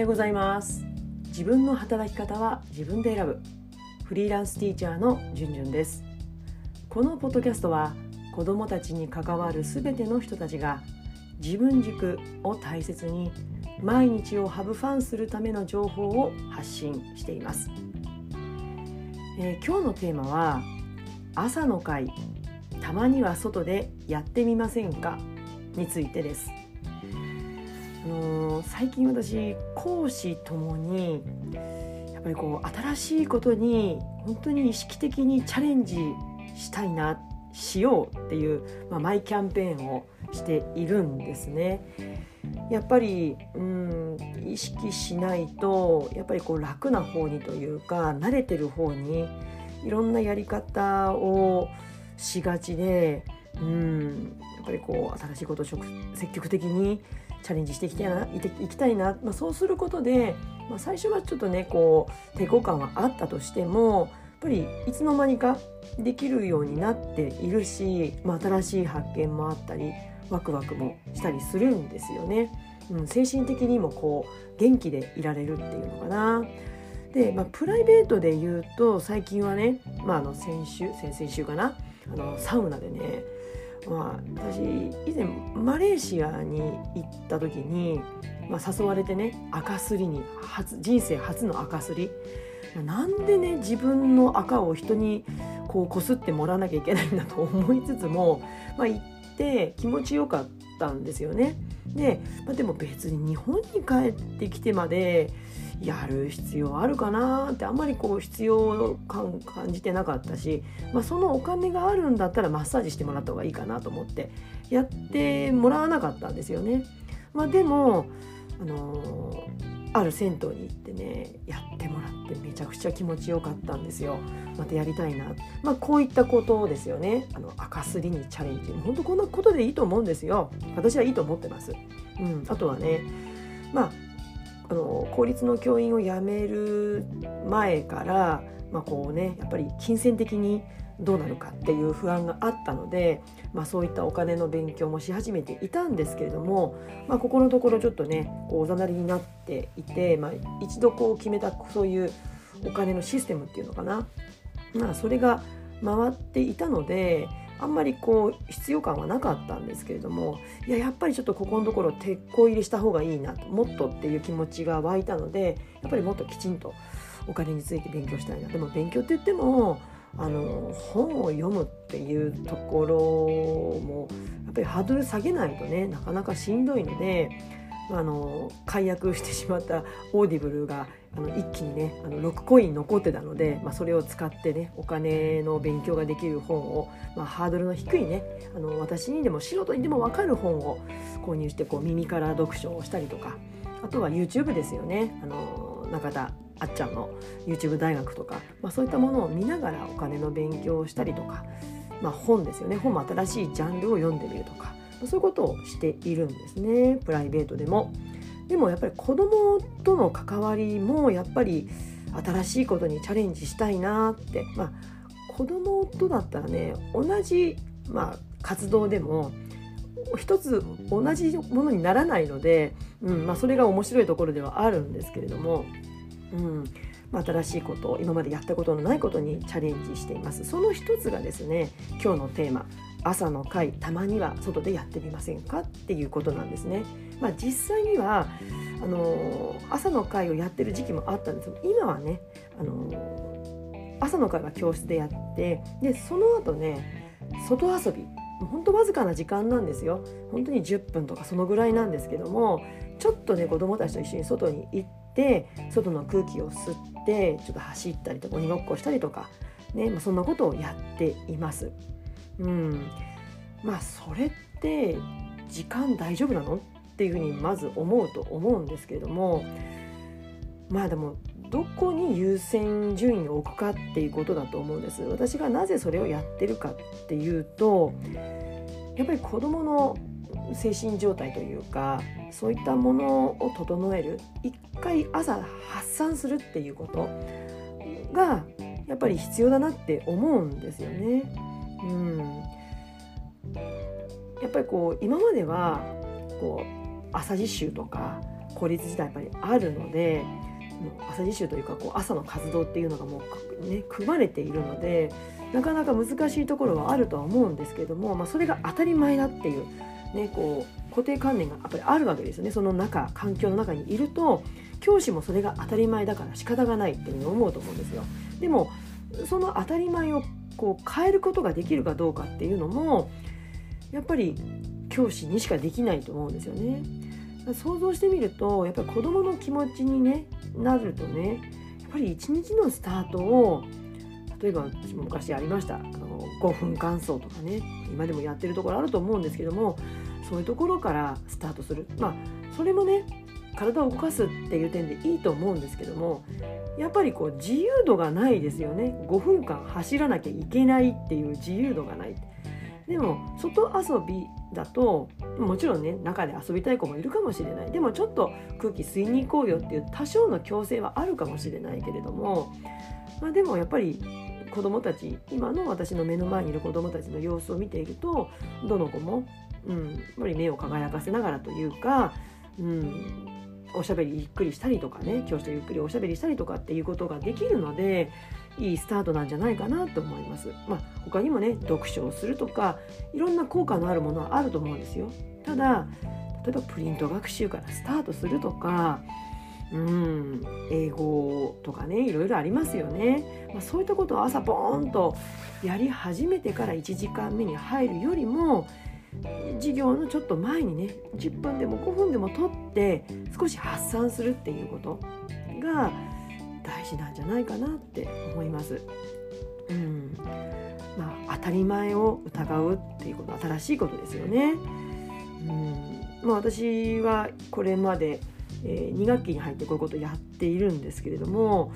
ようございます。自分の働き方は自分で選ぶ。フリーランスティーチャーのじゅんじゅんです。このポッドキャストは子どもたちに関わるすべての人たちが自分軸を大切に毎日をハブファンするための情報を発信しています、えー、今日のテーマは朝の会。たまには外でやってみませんか？についてです。あのー、最近私講師ともにやっぱりこう新しいことに本当に意識的にチャレンジしたいなしようっていう、まあ、マイキャンペーンをしているんですね。やっぱりうん意識しないとやっぱりこう楽な方にというか慣れてる方にいろんなやり方をしがちでうんやっぱりこう新しいことを積極的にチャレンジしていきたいないていきたいな、まあ、そうすることで、まあ、最初はちょっとねこう抵抗感はあったとしてもやっぱりいつの間にかできるようになっているし、まあ、新しい発見もあったりワクワクもしたりするんですよね。うん、精神的にもこう元気でいられるっていうのかな。で、まあ、プライベートで言うと最近はね、まあ、あの先週先々週かなあのサウナでねまあ、私以前マレーシアに行った時に、まあ、誘われてね赤すりに初人生初の赤すりなんでね自分の赤を人にこうこすってもらわなきゃいけないんだと思いつつも、まあ、行って気持ちよかったんですよね。で、まあ、でも別に日本に帰ってきてまでやる必要あるかなってあんまりこう必要感感じてなかったし、まあ、そのお金があるんだったらマッサージしてもらった方がいいかなと思ってやってもらわなかったんですよね。まあ、でも、あのー、ある銭湯に行ってねやってもらってめちゃくちゃ気持ちよかったんですよ。またやりたいな、まあ、こういったことですよねあの赤すりにチャレンジ本当こんなことでいいと思うんですよ私はいいと思ってます。うん、あとはねまああの公立の教員を辞める前から、まあこうね、やっぱり金銭的にどうなるかっていう不安があったので、まあ、そういったお金の勉強もし始めていたんですけれども、まあ、ここのところちょっとねこうおざなりになっていて、まあ、一度こう決めたそういうお金のシステムっていうのかな、まあ、それが回っていたのであんまりこう必要感はなかったんですけれどもいややっぱりちょっとここのところ鉄鋼入りした方がいいなともっとっていう気持ちが湧いたのでやっぱりもっときちんとお金について勉強したいなでも勉強って言ってもあの本を読むっていうところもやっぱりハードル下げないとねなかなかしんどいのであの解約してしまった Audible があの一気にねあの6コイン残ってたので、まあ、それを使ってねお金の勉強ができる本を、まあ、ハードルの低いねあの私にでも素人にでも分かる本を購入してこう耳から読書をしたりとかあとは YouTube ですよね。あの中田あっちゃんの YouTube 大学とか、まあ、そういったものを見ながらお金の勉強をしたりとか、まあ、本ですよね。本も新しいジャンルを読んでみるとかそういうことをしているんですね。プライベートでも。でもやっぱり子供との関わりもやっぱり新しいことにチャレンジしたいなって。まあ子供とだったらね同じ、まあ、活動でも一つ同じものにならないので、うんまあ、それが面白いところではあるんですけれども、うんまあ、新しいこと今までやったことのないことにチャレンジしています。その一つがですね今日のテーマ。朝の会たまには外でやってみませんかっていうことなんですね。まあ、実際にはあの朝の会をやってる時期もあったんですけど今はねあの朝の会は教室でやってでその後ね外遊び本当わずかな時間なんですよ本当に10分とかそのぐらいなんですけどもちょっとね子どもたちと一緒に外に行って外の空気を吸ってちょっと走ったりとか鬼ごっこしたりとか、ねまあ、そんなことをやっています。うん、まあそれって時間大丈夫なの？っていうふうにまず思うと思うんですけれどもまあでもどこに優先順位を置くかっていうことだと思うんです。私がなぜそれをやってるかっていうとやっぱり子どもの精神状態というかそういったものを整える一回朝発散するっていうことがやっぱり必要だなって思うんですよね。うん、やっぱりこう今まではこう朝実習とか効率自体やっぱりあるので朝自習というかこう朝の活動っていうのがもうね組まれているのでなかなか難しいところはあるとは思うんですけども、まあ、それが当たり前だっていう,、ね、こう固定観念がやっぱりあるわけですよねその中環境の中にいると教師もそれが当たり前だから仕方がないっていうふうに思うと思うんですよ。でもその当たり前をこう変えることができるかどうかっていうのもやっぱり教師にしかできないと思うんですよね。想像してみるとやっぱり子どもの気持ちに、ね、なるとねやっぱり一日のスタートを例えば私も昔ありましたあの5分間走とかね今でもやってるところあると思うんですけどもそういうところからスタートするまあそれもね体を動かすっていう点でいいと思うんですけどもやっぱりこう自由度がないですよね。5分間走らなきゃいけないっていう自由度がない。でも外遊びだともちろんね中で遊びたい子もいるかもしれない。でもちょっと空気吸いに行こうよっていう多少の強制はあるかもしれないけれども、まあ、でもやっぱり子どもたち今の私の目の前にいる子どもたちの様子を見ているとどの子も、うん、やっぱり目を輝かせながらというか、うん、おしゃべりゆっくりしたりとかね教師とゆっくりおしゃべりしたりとかっていうことができるのでいいスタートなんじゃないかなと思います。まあ、他にもね読書をするとかいろんな効果のあるものはあると思うんですよ。ただ例えばプリント学習からスタートするとかうん英語とかねいろいろありますよね、まあ、そういったことを朝ボーンとやり始めてから1時間目に入るよりも授業のちょっと前にね10分でも5分でも取って少し発散するっていうことが大事なんじゃないかなって思います。うんまあ、当たり前を疑うっていうこと新しいことですよね。うんまあ、私はこれまで、えー、2学期に入ってこういうことやっているんですけれども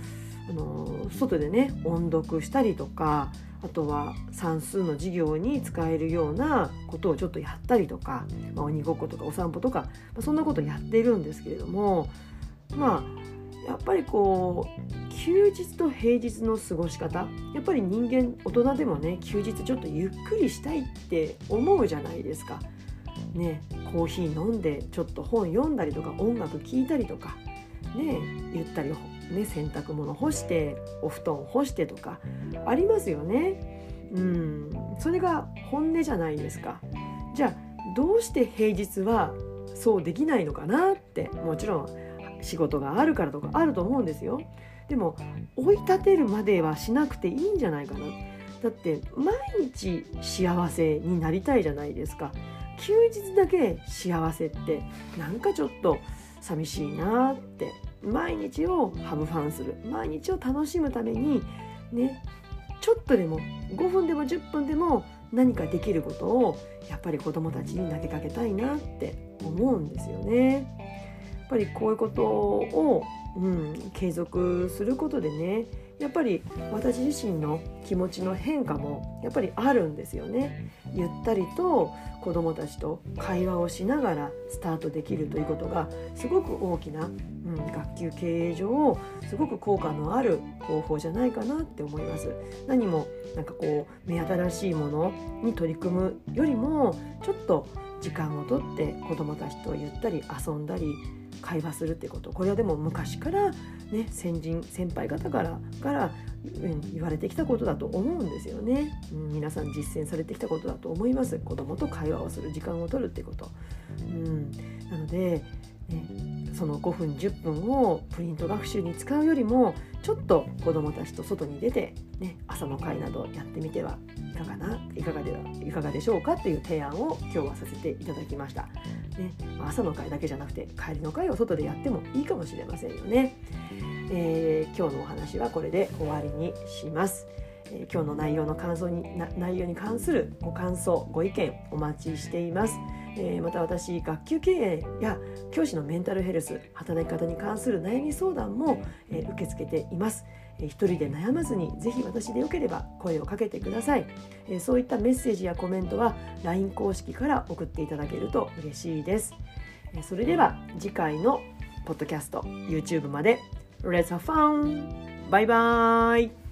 あの外でね音読したりとかあとは算数の授業に使えるようなことをちょっとやったりとか、まあ、鬼ごっことかお散歩とか、まあ、そんなことやっているんですけれどもまあやっぱりこう休日と平日の過ごし方やっぱり人間大人でもね休日ちょっとゆっくりしたいって思うじゃないですか。ね、コーヒー飲んでちょっと本読んだりとか音楽聴いたりとかねゆったりね、洗濯物干してお布団干してとかありますよね。うん、それが本音じゃないですか。じゃあどうして平日はそうできないのかなってもちろん仕事があるからとかあると思うんですよ。でも追い立てるまではしなくていいんじゃないかな。だって毎日幸せになりたいじゃないですか。休日だけ幸せってなんかちょっと寂しいなって毎日をハブファンする毎日を楽しむためにねちょっとでも5分でも10分でも何かできることをやっぱり子どもたちに投げかけたいなって思うんですよね。やっぱりこういうことを、うん、継続することでねやっぱり私自身の気持ちの変化もやっぱりあるんですよね。ゆったりと子どもたちと会話をしながらスタートできるということがすごく大きな、うん、学級経営上すごく効果のある方法じゃないかなって思います。何もなんかこう目新しいものに取り組むよりもちょっと時間をとって子どもたちとゆったり遊んだり会話するってこと。これはでも昔から、ね、先人先輩方からから、うん、言われてきたことだと思うんですよね、うん、皆さん実践されてきたことだと思います。子供と会話をする時間を取るってこと、うん、なのでね、その5分10分をプリント学習に使うよりもちょっと子どもたちと外に出て、ね、朝の会などやってみてはいかがないかがではいかがでしょうかという提案を今日はさせていただきました、ね、朝の会だけじゃなくて帰りの会を外でやってもいいかもしれませんよね、えー、今日のお話はこれで終わりにしますえ今日の内容の感想に内容に関するご感想ご意見お待ちしています。えー、また私学級経営や教師のメンタルヘルス働き方に関する悩み相談も、えー、受け付けています。え、一人で悩まずにぜひ私でよければ声をかけてください、え、そういったメッセージやコメントは LINE 公式から送っていただけると嬉しいです。え、それでは次回のポッドキャスト YouTube まで Let's have fun! バイバイ